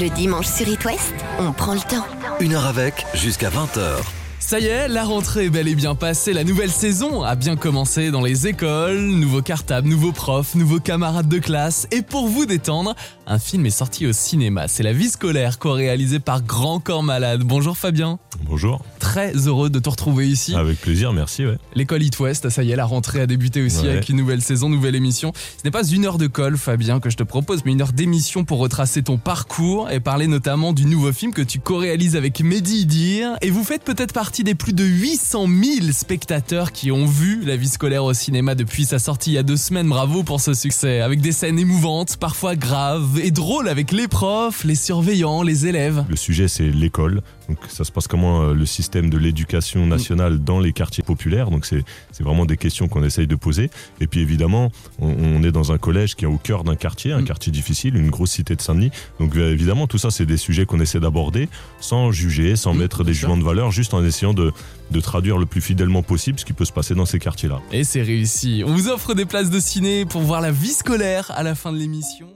Le dimanche sur It West, on prend le temps. Une heure avec, jusqu'à 20h. Ça y est, la rentrée est bel et bien passée, la nouvelle saison a bien commencé dans les écoles, nouveaux cartables, nouveaux profs, nouveaux camarades de classe, et pour vous détendre, un film est sorti au cinéma, c'est La vie scolaire, co-réalisé par Grand Corps Malade. Bonjour Fabien. Bonjour. Très heureux de te retrouver ici. Avec plaisir, merci. Ouais. L'école It West, ça y est, la rentrée a débuté aussi Ouais. avec une nouvelle saison, nouvelle émission. Ce n'est pas une heure de colle, Fabien, que je te propose, mais une heure d'émission pour retracer ton parcours et parler notamment du nouveau film que tu co-réalises avec Mehdi Idir. Et vous faites peut-être partie des plus de 800 000 spectateurs qui ont vu La vie scolaire au cinéma depuis sa sortie il y a deux semaines. Bravo pour ce succès. Avec des scènes émouvantes, parfois graves et drôles avec les profs, les surveillants, les élèves. Le sujet, c'est l'école. Donc, ça se passe comment euh, le système de l'éducation nationale dans les quartiers populaires. Donc, c'est vraiment des questions qu'on essaye de poser. Et puis, évidemment, on, on est dans un collège qui est au cœur d'un quartier, un Mm. quartier difficile, une grosse cité de Saint-Denis. Donc, euh, évidemment, tout ça, c'est des sujets qu'on essaie d'aborder sans juger, sans Mm, mettre des jugements de valeur, juste en essayant de, de traduire le plus fidèlement possible ce qui peut se passer dans ces quartiers-là. Et c'est réussi. On vous offre des places de ciné pour voir la vie scolaire à la fin de l'émission.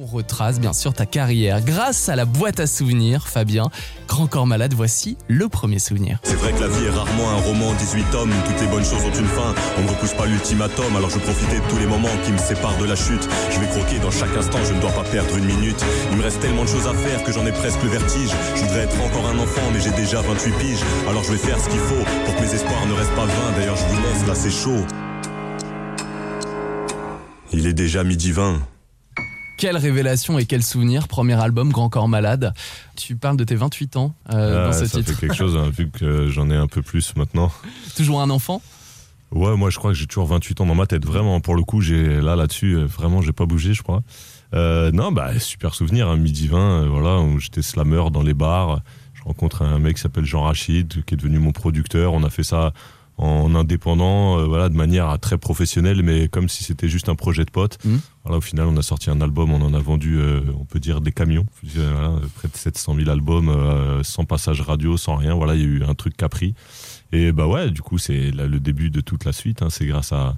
On retrace bien sûr ta carrière grâce à la boîte à souvenirs, Fabien. Grand corps malade, voici le premier souvenir. C'est vrai que la vie est rarement un roman en 18 tomes, toutes les bonnes choses ont une fin, on ne repousse pas l'ultimatum, alors je profitais de tous les moments qui me séparent de la chute. Je vais croquer dans chaque instant, je ne dois pas perdre une minute. Il me reste tellement de choses à faire que j'en ai presque le vertige. Je voudrais être encore un enfant, mais j'ai déjà 28 piges, alors je vais faire ce qu'il faut pour que mes espoirs ne restent pas vains. D'ailleurs, je vous laisse, là c'est chaud. Il est déjà midi 20. Quelle révélation et quel souvenir, premier album Grand corps malade. Tu parles de tes 28 ans euh, Ah, dans ce ça titre. fait quelque chose, hein, vu que j'en ai un peu plus maintenant. Toujours un enfant? Ouais, moi je crois que j'ai toujours 28 ans dans ma tête. Vraiment, pour le coup, j'ai là là-dessus, euh, vraiment, j'ai pas bougé, je crois. Euh, non, bah super souvenir, hein, midi 20, euh, voilà, où j'étais slammer dans les bars. Je rencontre un mec qui s'appelle Jean Rachid, qui est devenu mon producteur. On a fait ça en indépendant, euh, voilà, de manière très professionnelle, mais comme si c'était juste un projet de pote. Mhm. Voilà, au final, on a sorti un album, on en a vendu, euh, on peut dire, des camions. Voilà, près de 700 000 albums, euh, sans passage radio, sans rien. Voilà, il y a eu un truc qui a pris. Et bah ouais, du coup, c'est le début de toute la suite. hein. C'est grâce à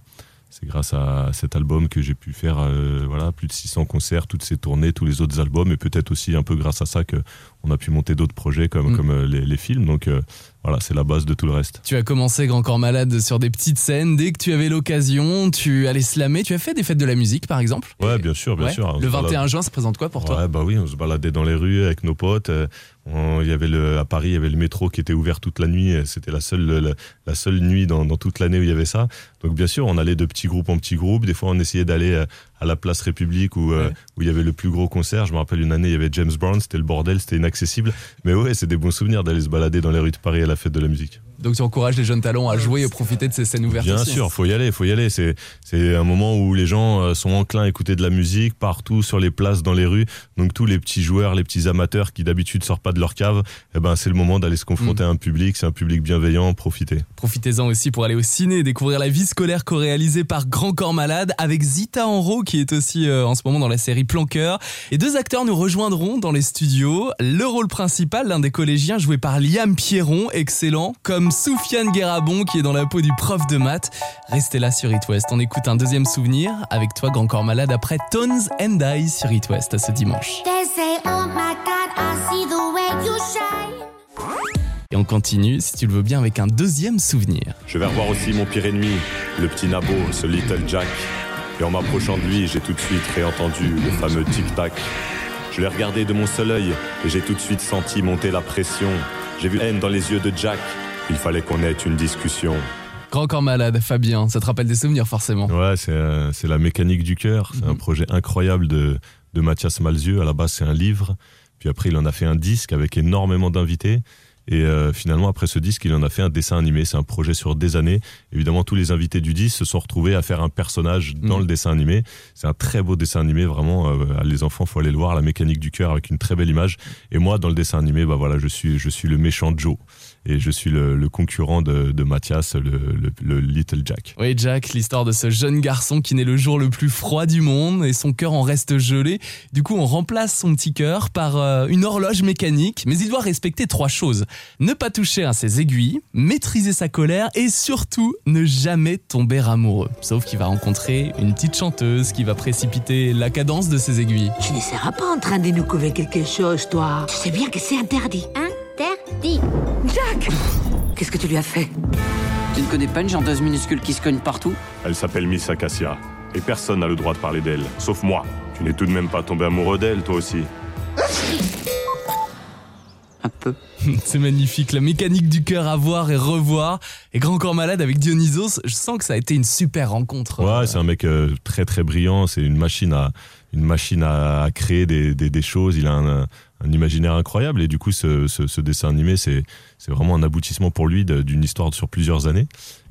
c'est grâce à cet album que j'ai pu faire euh, voilà plus de 600 concerts, toutes ces tournées, tous les autres albums, et peut-être aussi un peu grâce à ça que on a pu monter d'autres projets comme Mm. comme euh, les, les films. Donc euh, voilà, c'est la base de tout le reste. Tu as commencé Grand Corps Malade sur des petites scènes. Dès que tu avais l'occasion, tu allais slammer. Tu as fait des fêtes de la musique, par exemple Ouais, bien sûr, bien Ouais. sûr. Le se balade- 21 juin, ça présente quoi pour toi Ouais, bah oui, on se baladait dans les rues avec nos potes. euh, on- Il y avait le, à Paris, il y avait le métro qui était ouvert toute la nuit. C'était la seule, la, la seule nuit dans, dans toute l'année où il y avait ça. Donc bien sûr, on allait de petits groupes en petits groupes. Des fois, on essayait d'aller à la place République où, euh, Ouais. où il y avait le plus gros concert. Je me rappelle une année, il y avait James Brown, c'était le bordel, c'était inaccessible. Mais ouais, c'est des bons souvenirs d'aller se balader dans les rues de Paris à la fête de la musique. Donc tu encourages les jeunes talents à jouer et profiter de ces scènes ouvertes Bien aussi. sûr, faut y aller, faut y aller. C'est c'est un moment où les gens euh, sont enclins à écouter de la musique partout sur les places, dans les rues. Donc tous les petits joueurs, les petits amateurs qui d'habitude sortent pas de leur cave, eh ben c'est le moment d'aller se confronter à un public. C'est un public bienveillant, profiter. Profitez-en aussi pour aller au ciné et découvrir la vie scolaire co-réalisée par Grand Corps Malade avec Zita Enro qui est aussi euh, en ce moment dans la série Planqueur. Et deux acteurs nous rejoindront dans les studios. Le rôle principal, l'un des collégiens joué par Liam Pierron, excellent, comme Soufiane Guérabon qui est dans la peau du prof de maths. Restez là sur It West. On écoute un deuxième souvenir avec toi Grand Corps Malade après Tones and Die sur It West ce dimanche. I. Et on continue, si tu le veux bien, avec un deuxième souvenir. Je vais revoir aussi mon pire ennemi, le petit Nabo, ce Little Jack. Et en m'approchant de lui, j'ai tout de suite réentendu le fameux tic-tac. Je l'ai regardé de mon seul œil et j'ai tout de suite senti monter la pression. J'ai vu haine dans les yeux de Jack. Il fallait qu'on ait une discussion. Grand Corps Malade, Fabien, ça te rappelle des souvenirs forcément. Ouais, c'est euh, c'est la mécanique du cœur. C'est un Mhm. projet incroyable de de Mathias Malzieu. À la base, c'est un livre. Puis après, il en a fait un disque avec énormément d'invités. Et euh, finalement, après ce disque, il en a fait un dessin animé. C'est un projet sur des années. Évidemment, tous les invités du disque se sont retrouvés à faire un personnage dans Mhm. le dessin animé. C'est un très beau dessin animé, vraiment. euh, les enfants, faut aller le voir. La mécanique du cœur avec une très belle image. Et moi, dans le dessin animé, bah voilà, je suis, je suis le méchant Joe. Et je suis le, le concurrent de, de Mathias, le, le- le Little Jack. Oui, Jack, l'histoire de ce jeune garçon qui naît le jour le plus froid du monde et son cœur en reste gelé. Du coup, on remplace son petit cœur par euh, une horloge mécanique, mais il doit respecter trois choses. ne pas toucher à ses aiguilles, maîtriser sa colère et surtout ne jamais tomber amoureux. Sauf qu'il va rencontrer une petite chanteuse qui va précipiter la cadence de ses aiguilles. Tu ne seras pas en train de nous couver quelque chose, toi. Tu sais bien que c'est interdit. Jack Qu'est-ce que tu lui as fait? Tu ne connais pas une chanteuse minuscule qui se cogne partout? Elle s'appelle Miss Acacia. Et personne n'a le droit de parler d'elle, sauf moi. Tu n'es tout de même pas tombé amoureux d'elle, toi aussi. Un peu. C'est magnifique, la mécanique du cœur à voir et revoir. Et Grand Corps Malade avec Dionysos, je sens que ça a été une super rencontre. Ouais, c'est un mec euh, très très brillant. C'est une machine à une machine à, à créer des, des, des choses. Il a un, un imaginaire incroyable et du coup, ce, ce, dessin animé, c'est vraiment un aboutissement pour lui d'une histoire sur plusieurs années.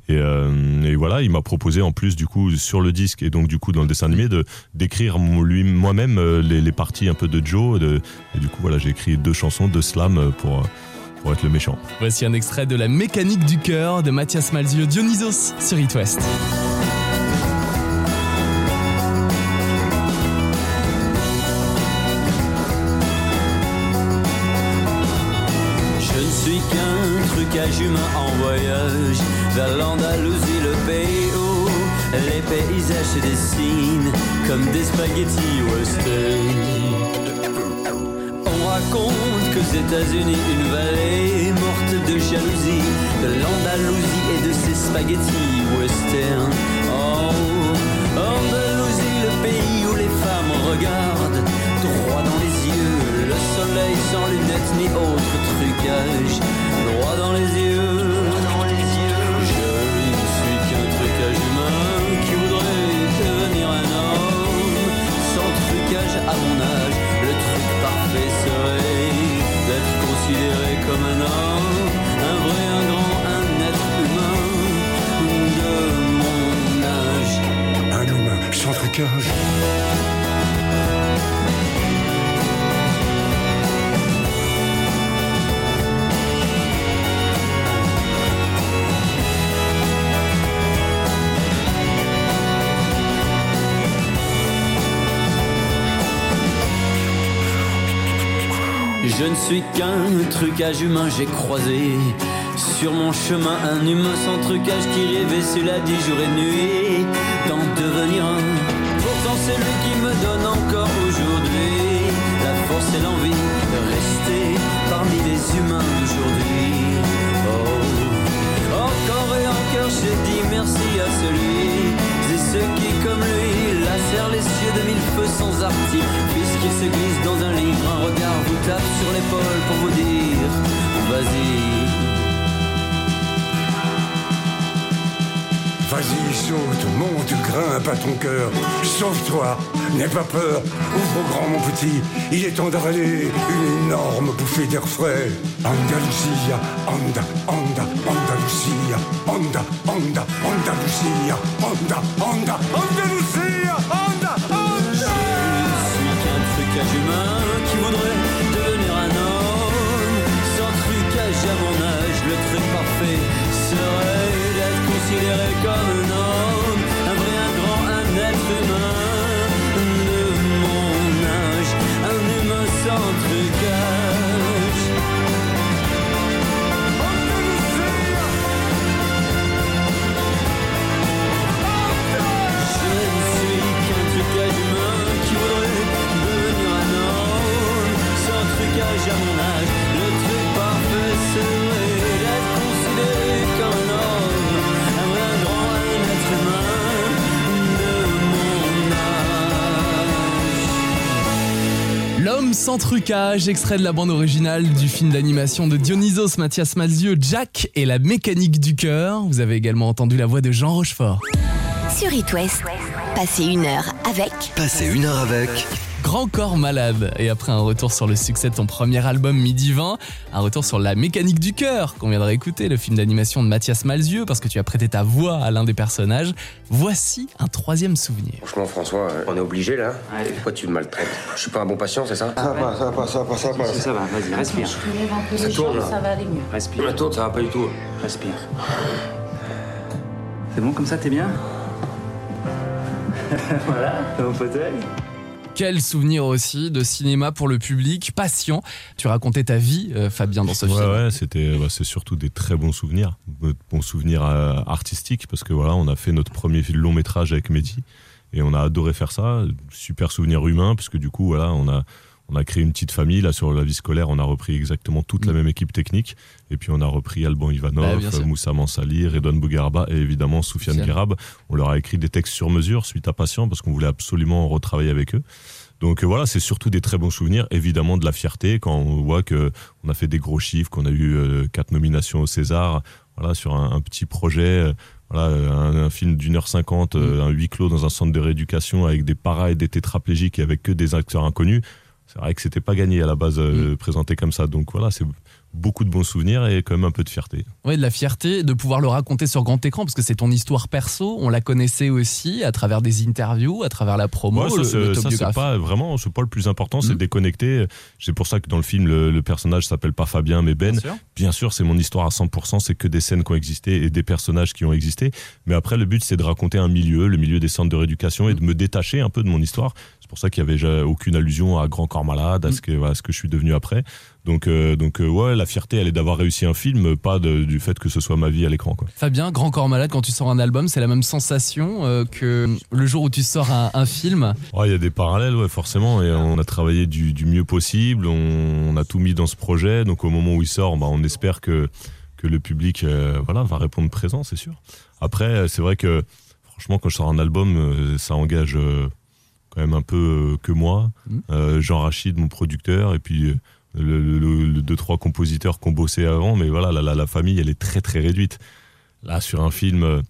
Et, euh, et voilà, il m'a proposé en plus du coup sur le disque et donc du coup dans le dessin animé de d'écrire moi-même euh, les, les parties un peu de Joe. Et du coup voilà, j'ai écrit deux chansons, deux slams pour pour être le méchant. Voici un extrait de la mécanique du cœur de Mathias Malzieu, Dionysos sur It West. Je ne suis qu'un trucage humain en voyage vers l'Andalousie, le pays où les paysages se dessinent comme des spaghettis western. On raconte qu'aux États-Unis, une vallée morte de jalousie, de l'Andalousie et de ses spaghettis western. Oh, Andalousie, le pays où les femmes regardent droit dans les yeux, soleil sans lunettes ni autre trucage, droit dans les yeux. Je ne suis qu'un trucage humain, j'ai croisé sur mon chemin un humain sans trucage qui rêvait, cela dit jour et nuit, d'en devenir un. Pourtant c'est lui qui me donne encore aujourd'hui la force et l'envie de rester parmi les humains d'aujourd'hui. Oh, encore et encore j'ai dit merci à celui lacèrent les cieux de mille feux sans artifice qui se glisse dans un livre, un regard vous tape sur l'épaule pour vous dire vas-y. Vas-y, saute, monte, grimpe à ton cœur. Sauve-toi, n'aie pas peur. Ouvre grand, mon petit. Il est temps d'avaler une énorme bouffée d'air frais. Andalusia, Anda, Anda, Andalusia, Anda, Anda, Andalusia, Anda, Anda, Andalusia, comme un homme, un vrai, un grand, un être humain de mon âge, un humain sans trucage. Je ne suis qu'un trucage humain qui voudrait devenir un homme sans trucage à mon sans trucage, extrait de la bande originale du film d'animation de Dionysos Mathias Malzieu, Jack et la mécanique du cœur. Vous avez également entendu la voix de Jean Rochefort. Sur It West, passez une heure avec Passez une heure avec Grand Corps Malade. Et après un retour sur le succès de ton premier album Midi 20, un retour sur la mécanique du cœur qu'on viendra écouter, le film d'animation de Mathias Malzieu, parce que tu as prêté ta voix à l'un des personnages. Voici un troisième souvenir. Franchement, François, euh, on est obligé là Pourquoi tu me maltraites? Je suis pas un bon patient, c'est ça? Ça passe, ça passe, ça passe, ça passe. Ça va, vas-y, respire. Ça tourne. Ça va aller mieux. Respire, La tourne, ça va pas du tout. respire. C'est bon comme ça, t'es bien? Voilà, mon fauteuil. Quel souvenir aussi de cinéma pour le public, patient. Tu racontais ta vie, euh, Fabien, dans ce ouais, film. Ouais, c'était, bah, c'est surtout des très bons souvenirs, bons souvenirs euh, artistiques, parce que voilà, on a fait notre premier long métrage avec Mehdi, et on a adoré faire ça. Super souvenir humain, parce que du coup, voilà, on a, on a créé une petite famille. Là, sur la vie scolaire, on a repris exactement toute la même équipe technique. Et puis, on a repris Alban Bah, Ivanov, sûr. Moussa Mansali, Redouane Bougarba et évidemment Soufiane. Guérab. On leur a écrit des textes sur mesure suite à Patient parce qu'on voulait absolument retravailler avec eux. Donc euh, voilà, c'est surtout des très bons souvenirs, évidemment de la fierté quand on voit que on a fait des gros chiffres, qu'on a eu euh, quatre nominations au César, voilà sur un, un petit projet, euh, voilà un, un film d'une heure cinquante, euh, un huis clos dans un centre de rééducation avec des paras et des tétraplégiques et avec que des acteurs inconnus. C'est vrai que c'était pas gagné à la base euh, présenté comme ça. Donc voilà, c'est beaucoup de bons souvenirs et quand même un peu de fierté. Ouais, de la fierté de pouvoir le raconter sur grand écran parce que c'est ton histoire perso. On la connaissait aussi à travers des interviews, à travers la promo, Ouais, ça, le- c'est- ça, c'est l'autobiographie. pas vraiment, c'est pas le plus important, c'est Mhm. déconnecter. C'est pour ça que dans le film, le, le personnage s'appelle pas Fabien mais Ben. Bien sûr. Bien sûr, c'est mon histoire à 100%, c'est que des scènes qui ont existé et des personnages qui ont existé. Mais après, le but, c'est de raconter un milieu, le milieu des centres de rééducation et de me détacher un peu de mon histoire. C'est pour ça qu'il y avait aucune allusion à Grand Corps Malade, à ce que, voilà, ce que je suis devenu après. Donc, euh, donc euh, ouais, la fierté, elle est d'avoir réussi un film, pas de- du fait que ce soit ma vie à l'écran. Fabien, Grand Corps Malade, quand tu sors un album, c'est la même sensation euh, que le jour où tu sors un, un film? Il y a des parallèles, ouais, forcément. Et on a travaillé du, du mieux possible. On, on a tout mis dans ce projet. Donc, au moment où il sort, bah, on espère que, que le public euh, voilà, va répondre présent, c'est sûr. Après, c'est vrai que, franchement, quand je sors un album, ça engage quand même un peu euh, que moi, Mhm. euh, Jean Rachid, mon producteur, et puis euh, le, le- le- le deux, trois compositeurs qui ont bossé avant. Mais voilà, la, la, la famille, elle est très, très réduite. Là, sur un film.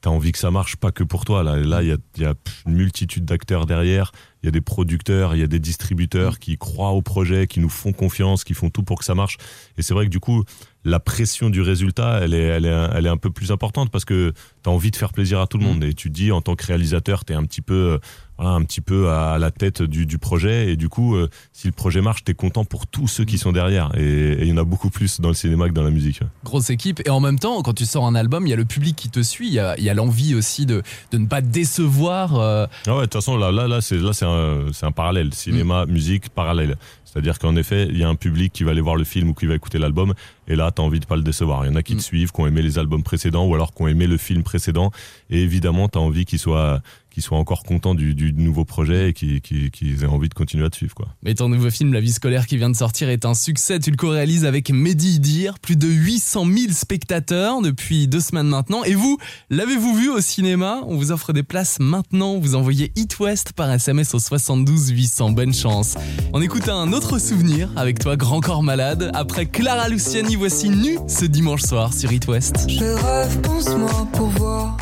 T'as envie que ça marche pas que pour toi. Là, là, il y a, il y a une multitude d'acteurs derrière. Il y a des producteurs, il y a des distributeurs qui croient au projet, qui nous font confiance, qui font tout pour que ça marche. Et c'est vrai que du coup, la pression du résultat, elle est, elle est, elle est un peu plus importante parce que tu as envie de faire plaisir à tout le monde. Et tu te dis, en tant que réalisateur, tu es un petit peu, voilà, un petit peu à la tête du, du projet. Et du coup, euh, si le projet marche, tu es content pour tous ceux qui sont derrière. Et il y en a beaucoup plus dans le cinéma que dans la musique. Grosse équipe. Et en même temps, quand tu sors un album, il y a le public qui te suit. Il y a, a l'envie aussi de, de ne pas décevoir. euh, Ah ouais, de toute façon, là, là, là, c'est, là, c'est un, un parallèle. Cinéma, musique, parallèle. C'est-à-dire qu'en effet, il y a un public qui va aller voir le film ou qui va écouter l'album, et là, t'as envie de pas le décevoir. Il y en a qui te suivent, qui ont aimé les albums précédents, ou alors qui ont aimé le film précédent, et évidemment, t'as envie qu'ils soient, qu'ils soient encore contents du, du nouveau projet et qu'ils, aient envie de continuer à te suivre, quoi. Mais ton nouveau film, La vie scolaire, qui vient de sortir, est un succès. Tu le co-réalises avec Mehdi Idir. Plus de 800 000 spectateurs depuis deux semaines maintenant. Et vous, l'avez-vous vu au cinéma? On vous offre des places maintenant. Vous envoyez It West par SMS au 72 800. Bonne chance. On écoute un autre souvenir avec toi, Grand Corps Malade. Après Clara Luciani, voici Nu ce dimanche soir sur It West. Je rêve, pense-moi pour voir.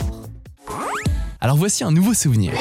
Alors voici un nouveau souvenir.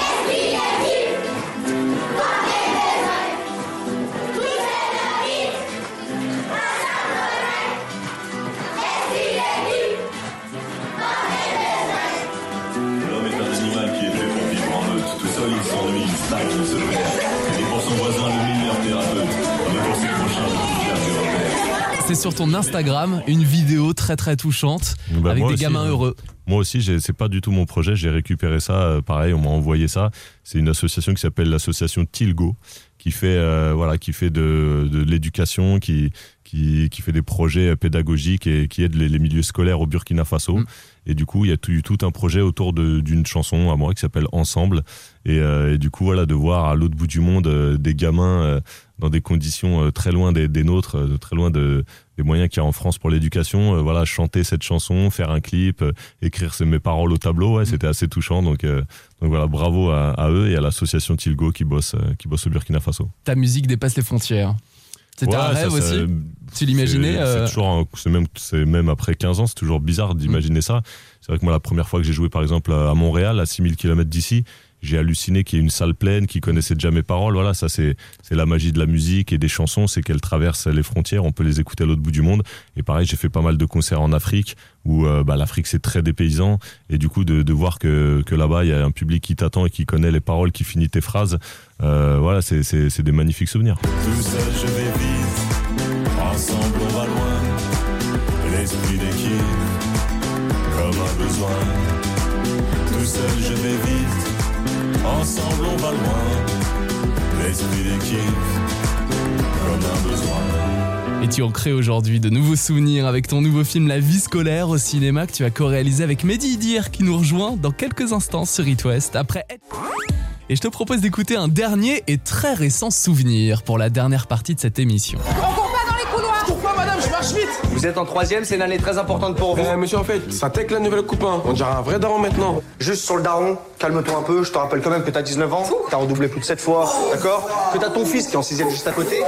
L'homme est un animal qui est fait pour vivre en meute. Tout seul, il s'ennuie, il stagne, il se perd. Et pour son voisin, le meilleur thérapeute. Mais pour ses prochains, le repère. C'est sur ton Instagram, une vidéo très très touchante Bah, avec des aussi, gamins hein. heureux. Moi aussi, c'est pas du tout mon projet. J'ai récupéré ça. euh, pareil, on m'a envoyé ça. C'est une association qui s'appelle l'association Tilgo, qui fait euh, voilà, qui fait de, de l'éducation, qui, qui qui fait des projets pédagogiques et qui aide les, les milieux scolaires au Burkina Faso. Mm. Et du coup, il y a tout, tout un projet autour d'une chanson à moi qui s'appelle Ensemble. Et, euh, et du coup, voilà, de voir à l'autre bout du monde euh, des gamins euh, dans des conditions très loin des, des nôtres, très loin de, des moyens qu'il y a en France pour l'éducation. voilà, chanter cette chanson, faire un clip, écrire mes paroles au tableau, ouais, c'était assez touchant. Donc, donc voilà, bravo à, à eux et à l'association Tilgo qui bosse, qui bosse au Burkina Faso. Ta musique dépasse les frontières. C'était un Ouais, ça, rêve ça, aussi Tu l'imaginais c'est- euh, toujours, un- c'est même, après 15 ans, c'est toujours bizarre d'imaginer ça. C'est vrai que moi, la première fois que j'ai joué, par exemple, à Montréal, à 6000 km d'ici, j'ai halluciné qu'il y ait une salle pleine qui connaissait déjà mes paroles. Voilà, ça, c'est, c'est la magie de la musique et des chansons, c'est qu'elles traversent les frontières. On peut les écouter à l'autre bout du monde. Et pareil, j'ai fait pas mal de concerts en Afrique où, euh, bah, l'Afrique, c'est très dépaysant. Et du coup, de, de voir que, que là-bas, il y a un public qui t'attend et qui connaît les paroles, qui finit tes phrases. Euh, voilà, c'est, des magnifiques souvenirs. Tout seul je vais vite, ensemble on va loin. L'esprit d'équipe, comme un besoin. Tout seul je vais vite, ensemble on va loin. l'esprit d'équipe, comme un besoin. Et tu en crées aujourd'hui de nouveaux souvenirs avec ton nouveau film La vie scolaire au cinéma que tu as co-réalisé avec Mehdi Idir qui nous rejoint dans quelques instants sur It West après et je te propose d'écouter un dernier et très récent souvenir pour la dernière partie de cette émission. On marche vite Vous êtes en troisième, c'est une année très importante pour vous. Eh monsieur en fait, ça tech la nouvelle coupe, hein. on dirait un vrai daron maintenant. Juste sur le daron, calme-toi un peu, je te rappelle quand même que t'as 19 ans, t'as redoublé plus de 7 fois, d'accord Que t'as ton fils qui est en sixième juste à côté.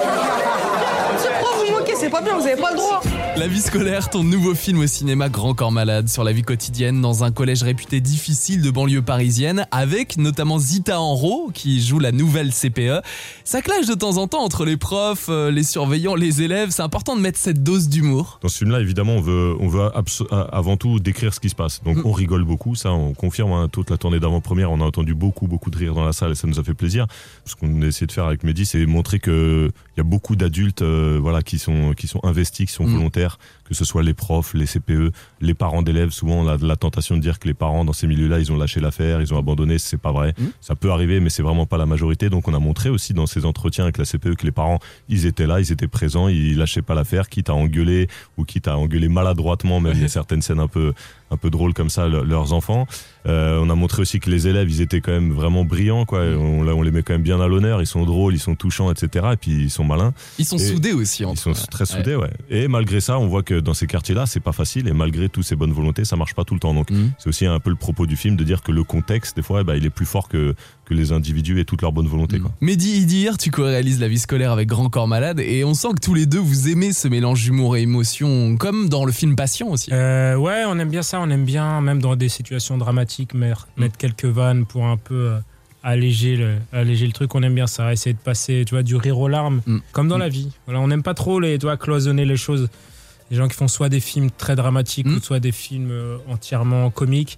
Monsieur vous moquez, c'est pas bien, vous avez pas le droit La vie scolaire, ton nouveau film au cinéma Grand Corps Malade sur la vie quotidienne dans un collège réputé difficile de banlieue parisienne avec notamment Zita Enro qui joue la nouvelle CPE. Ça clash de temps en temps entre les profs, euh, les surveillants, les élèves, c'est important de mettre cette dose d'humour. Dans ce film-là, évidemment, on veut, on veut a- avant tout décrire ce qui se passe. Donc, on rigole beaucoup, ça, on confirme. hein, toute la tournée d'avant-première, on a entendu beaucoup, beaucoup de rire dans la salle et ça nous a fait plaisir. Ce qu'on a essayé de faire avec Mehdi, c'est montrer que il y a beaucoup d'adultes, euh, voilà, qui sont, qui sont investis, qui sont Mm. Volontaires, que ce soit les profs, les CPE, les parents d'élèves. Souvent, on a la tentation de dire que les parents dans ces milieux-là, ils ont lâché l'affaire, ils ont abandonné. C'est pas vrai. Mm. Ça peut arriver, mais c'est vraiment pas la majorité. Donc, on a montré aussi dans ces entretiens avec la CPE que les parents, ils étaient là, ils étaient présents, ils lâchaient pas l'affaire, quitte à engueuler ou quitte à engueuler maladroitement. Même il y a certaines scènes un peu, un peu drôles comme ça, le- leurs enfants. Euh, on a montré aussi que les élèves, ils étaient quand même vraiment brillants, quoi. On, on les met quand même bien à l'honneur. Ils sont drôles, ils sont touchants, etc. Et puis ils sont malins. Ils sont Et- soudés aussi Ils entre sont très soudés, ouais. Et malgré ça, on voit que dans ces quartiers-là, c'est pas facile. Et malgré toutes ces bonnes volontés, ça marche pas tout le temps. Donc, Mhm. c'est aussi un peu le propos du film de dire que le contexte, des fois, eh ben, il est plus fort que, que les individus et toute leur bonne volonté, quoi. Mehdi Idir, tu co-réalises La vie scolaire avec Grand Corps Malade et on sent que tous les deux vous aimez ce mélange d'humour et émotion comme dans le film Passion aussi. Euh, ouais, on aime bien ça, on aime bien, même dans des situations dramatiques, mettre, Mm. mettre quelques vannes pour un peu euh, alléger, le, alléger le truc. On aime bien ça, essayer de passer, tu vois, du rire aux larmes, Mm. comme dans la vie. Voilà, on n'aime pas trop les, tu vois, cloisonner les choses. Les gens qui font soit des films très dramatiques Mm. ou soit des films euh, entièrement comiques.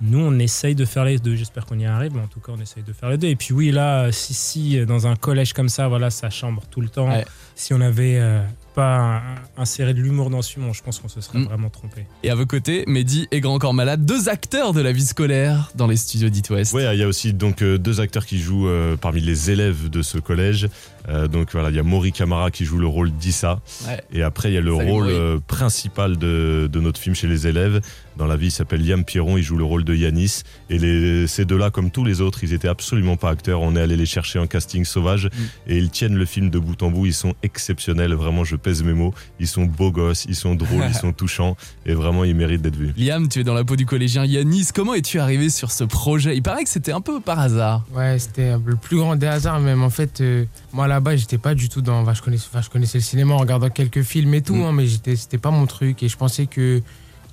Nous, on essaye de faire les deux. J'espère qu'on y arrive, mais en tout cas, on essaye de faire les deux. Et puis oui, là, si, si, dans un collège comme ça, voilà, ça chambre tout le temps. Ouais. Si on avait euh, pas inséré de l'humour dans ce film, je pense qu'on se serait Mm. vraiment trompé. Et à vos côtés, Mehdi et Grand Corps Malade, deux acteurs de la vie scolaire dans les studios d'It West. Ouais, il y a aussi donc euh, deux acteurs qui jouent euh, parmi les élèves de ce collège. Euh, donc voilà, il y a Maury Camara qui joue le rôle d'Issa. Ouais. Et après, il y a le Salut, rôle principal de, de notre film chez les élèves. Dans la vie, il s'appelle Liam Pierron, il joue le rôle de Yanis. Et les, ces deux-là, comme tous les autres, ils étaient absolument pas acteurs. On est allé les chercher en casting sauvage Mm. et ils tiennent le film de bout en bout. Ils sont exceptionnels, vraiment, je pèse mes mots. Ils sont beaux gosses, ils sont drôles, ils sont touchants et vraiment, ils méritent d'être vus. Liam, tu es dans la peau du collégien Yanis. Comment es-tu arrivé sur ce projet? Il paraît que c'était un peu par hasard. Ouais, c'était le plus grand des hasards même. En fait, euh, moi là-bas, j'étais pas du tout dans. enfin, je, connaissais, enfin, je connaissais le cinéma en regardant quelques films et tout, Mm. hein, mais j'étais, c'était pas mon truc. Et je pensais que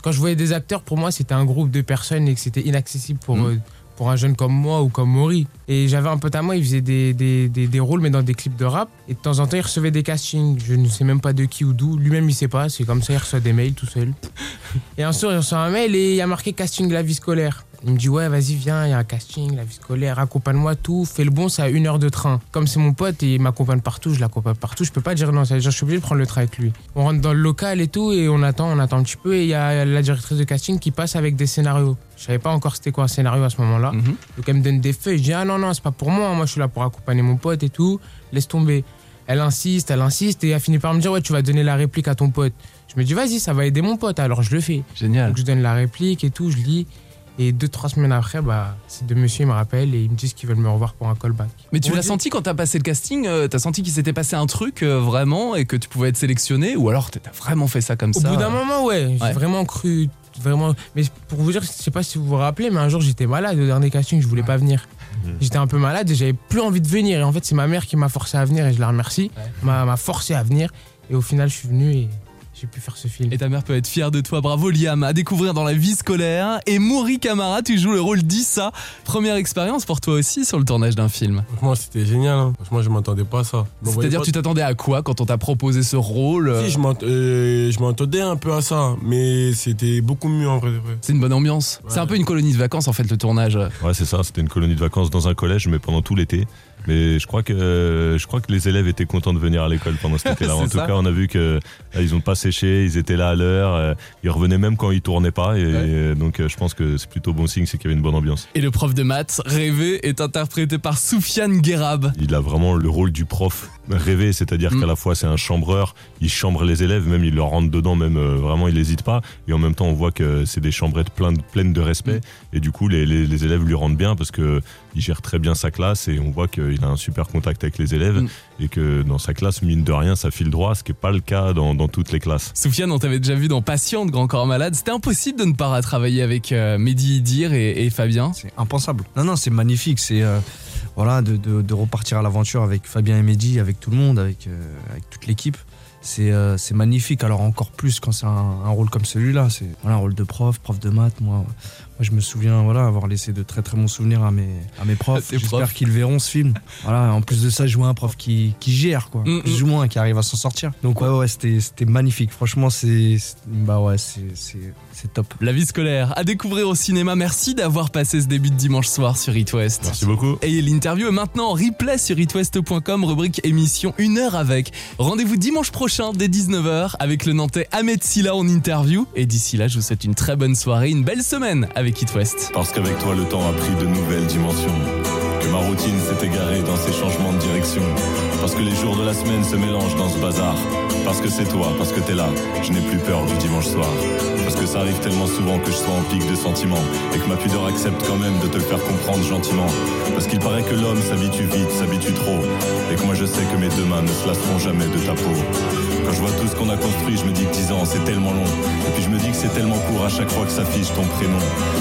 quand je voyais des acteurs, pour moi, c'était un groupe de personnes et que c'était inaccessible pour, Mm. euh, pour un jeune comme moi ou comme Maury. Et j'avais un pote à moi, il faisait des, des, des, des rôles, mais dans des clips de rap. Et de temps en temps, il recevait des castings. Je ne sais même pas de qui ou d'où. Lui-même, il sait pas. C'est comme ça, il reçoit des mails tout seul. Et un soir, il reçoit un mail et il y a marqué casting de la vie scolaire. Il me dit ouais vas-y viens, il y a un casting, la vie scolaire, accompagne-moi tout, fais le bon, c'est à une heure de train. Comme c'est mon pote et il m'accompagne partout, je l'accompagne partout, je peux pas dire non, ça veut dire je suis obligé de prendre le train avec lui. On rentre dans le local et tout et on attend, on attend un petit peu et il y a la directrice de casting qui passe avec des scénarios. Je savais pas encore c'était quoi un scénario à ce moment-là. Mhm. Donc elle me donne des feuilles, je dis ah non non c'est pas pour moi, moi je suis là pour accompagner mon pote et tout, laisse tomber. Elle insiste, elle insiste et elle finit par me dire ouais tu vas donner la réplique à ton pote. Je me dis vas-y ça va aider mon pote alors je le fais. Génial. Donc je donne la réplique et tout, je lis. Et deux, trois semaines après, bah, ces deux messieurs ils me rappellent et ils me disent qu'ils veulent me revoir pour un callback. Mais tu l'as dit- senti quand t'as passé le casting euh, T'as senti qu'il s'était passé un truc euh, vraiment et que tu pouvais être sélectionné Ou alors t'as vraiment fait ça comme Au ça bout d'un euh, moment, ouais, Ouais. j'ai vraiment cru. Vraiment. Mais pour vous dire, je sais pas si vous vous rappelez, mais un jour j'étais malade au dernier casting, je voulais pas venir. J'étais un peu malade et j'avais plus envie de venir. Et en fait, c'est ma mère qui m'a forcé à venir et je la remercie. M'a m'a forcé à venir. Et au final, je suis venu et j'ai pu faire ce film. Et ta mère peut être fière de toi. Bravo Liam, à découvrir dans la vie scolaire. Et Mouri Camara, tu joues le rôle d'Issa. Première expérience pour toi aussi sur le tournage d'un film. Franchement, c'était génial. hein. Franchement, je m'attendais pas à ça. C'est-à-dire, pas- tu t'attendais à quoi quand on t'a proposé ce rôle euh, Si, je euh, je m'attendais un peu à ça, mais c'était beaucoup mieux en vrai. C'est une bonne ambiance. C'est un peu une colonie de vacances en fait le tournage. Ouais, c'est ça. C'était une colonie de vacances dans un collège, mais pendant tout l'été. Mais je crois que euh, je crois que les élèves étaient contents de venir à l'école pendant cet été-là. En tout ça. cas, on a vu que là, ils ont pas séché, ils étaient là à l'heure, euh, ils revenaient même quand ils tournaient pas. Et euh, donc, euh, je pense que c'est plutôt bon signe, c'est qu'il y avait une bonne ambiance. Et le prof de maths, rêvé, est interprété par Soufiane Guérab. Il a vraiment le rôle du prof rêvé, c'est-à-dire Mm. qu'à la fois c'est un chambreur, il chambre les élèves, même il leur rentre dedans, même euh, vraiment il n'hésite pas. Et en même temps, on voit que c'est des chambrettes pleines, pleines de respect. Mm. Et du coup, les, les- les élèves lui rendent bien parce que il gère très bien sa classe et on voit qu'il a un super contact avec les élèves Mm. et que dans sa classe, mine de rien, ça file droit, ce qui n'est pas le cas dans, dans toutes les classes. Soufiane, on t'avait déjà vu dans Patient de Grand Corps Malade. C'était impossible de ne pas travailler avec euh, Mehdi Idir et, et Fabien. C'est impensable. Non, non, c'est magnifique. C'est euh, voilà, de, repartir à l'aventure avec Fabien et Mehdi, avec tout le monde, avec, euh, toute l'équipe. C'est euh, c'est magnifique. Alors encore plus quand c'est un, un rôle comme celui-là. C'est voilà, un rôle de prof, prof de maths. Moi, moi je me souviens voilà, avoir laissé de très très bons souvenirs à mes, à mes profs. J'espère qu'ils verront ce film. Voilà, en plus de ça, jouer un prof qui, qui gère, quoi. Mm, plus ou moins, qui arrive à s'en sortir. Donc ouais, ouais, c'était c'était magnifique. Franchement, c'est bah ouais, c'est top. La vie scolaire à découvrir au cinéma. Merci d'avoir passé ce début de dimanche soir sur It West. Merci beaucoup. Et l'interview est maintenant en replay sur itwest.com, rubrique émission 1 heure avec. Rendez-vous dimanche prochain dès 19h avec le Nantais Ahmed Silla en interview. Et d'ici là, je vous souhaite une très bonne soirée, une belle semaine avec Parce qu'avec toi, le temps a pris de nouvelles dimensions. Que ma routine s'est égarée dans ces changements de direction. Parce que les jours de la semaine se mélangent dans ce bazar. Parce que c'est toi, parce que t'es là, je n'ai plus peur du dimanche soir. Parce que ça arrive tellement souvent que je sois en pic de sentiments. Et que ma pudeur accepte quand même de te le faire comprendre gentiment. Parce qu'il paraît que l'homme s'habitue vite, s'habitue trop. Et que moi je sais que mes deux mains ne se lasseront jamais de ta peau. Quand je vois tout ce qu'on a construit, je me dis que 10 ans c'est tellement long. Et puis je me dis que c'est tellement court à chaque fois que s'affiche ton prénom.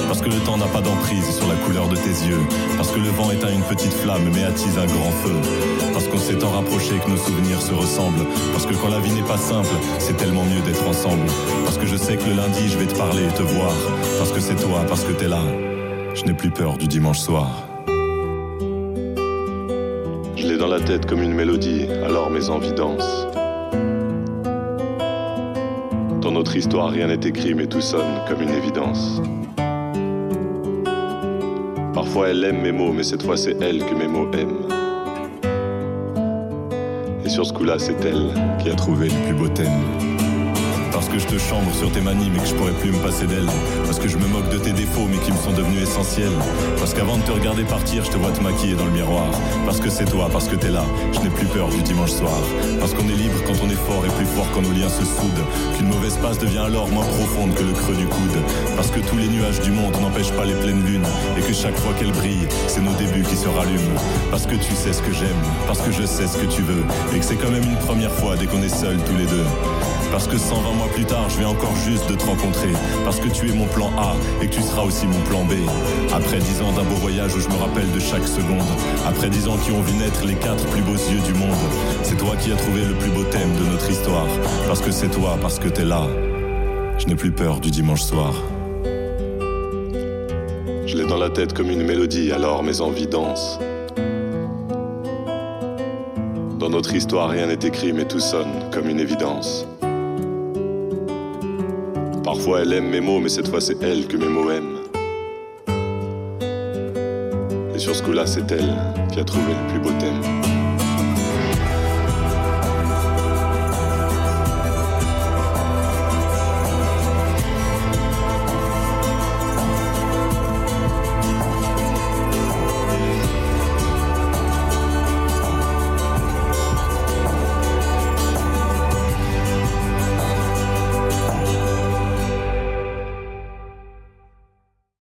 Parce que le temps n'a pas d'emprise sur la couleur de tes yeux. Parce que le vent éteint une petite flamme mais attise un grand feu. Parce qu'on s'est tant rapproché que nos souvenirs se ressemblent. Parce que quand la vie n'est pas simple, c'est tellement mieux d'être ensemble. Parce que je sais que le lundi je vais te parler et te voir. Parce que c'est toi, parce que t'es là. Je n'ai plus peur du dimanche soir. Je l'ai dans la tête comme une mélodie, alors mes envies dansent. Notre histoire, rien n'est écrit, mais tout sonne comme une évidence. Parfois, elle aime mes mots, mais cette fois, c'est elle que mes mots aiment. Et sur ce coup-là, c'est elle qui a trouvé le plus beau thème. Que je te chambre sur tes manies mais que je pourrais plus me passer d'elle Parce que je me moque de tes défauts mais qui me sont devenus essentiels. Parce qu'avant de te regarder partir je te vois te maquiller dans le miroir. Parce que c'est toi, parce que t'es là, je n'ai plus peur du dimanche soir. Parce qu'on est libre quand on est fort et plus fort quand nos liens se soudent. Qu'une mauvaise passe devient alors moins profonde que le creux du coude. Parce que tous les nuages du monde n'empêchent pas les pleines lunes. Et que chaque fois qu'elles brillent, c'est nos débuts qui se rallument. Parce que tu sais ce que j'aime, parce que je sais ce que tu veux. Et que c'est quand même une première fois dès qu'on est seuls tous les deux parce que 120 mois plus tard, je vais encore juste de te rencontrer. Parce que tu es mon plan A et que tu seras aussi mon plan B. Après 10 ans d'un beau voyage où je me rappelle de chaque seconde. Après 10 ans qui ont vu naître les quatre plus beaux yeux du monde. C'est toi qui as trouvé le plus beau thème de notre histoire. Parce que c'est toi, parce que t'es là. Je n'ai plus peur du dimanche soir. Je l'ai dans la tête comme une mélodie, alors mes envies dansent. Dans notre histoire, rien n'est écrit, mais tout sonne comme une évidence. Parfois elle aime mes mots, mais cette fois c'est elle que mes mots aiment. Et sur ce coup-là, c'est elle qui a trouvé le plus beau thème.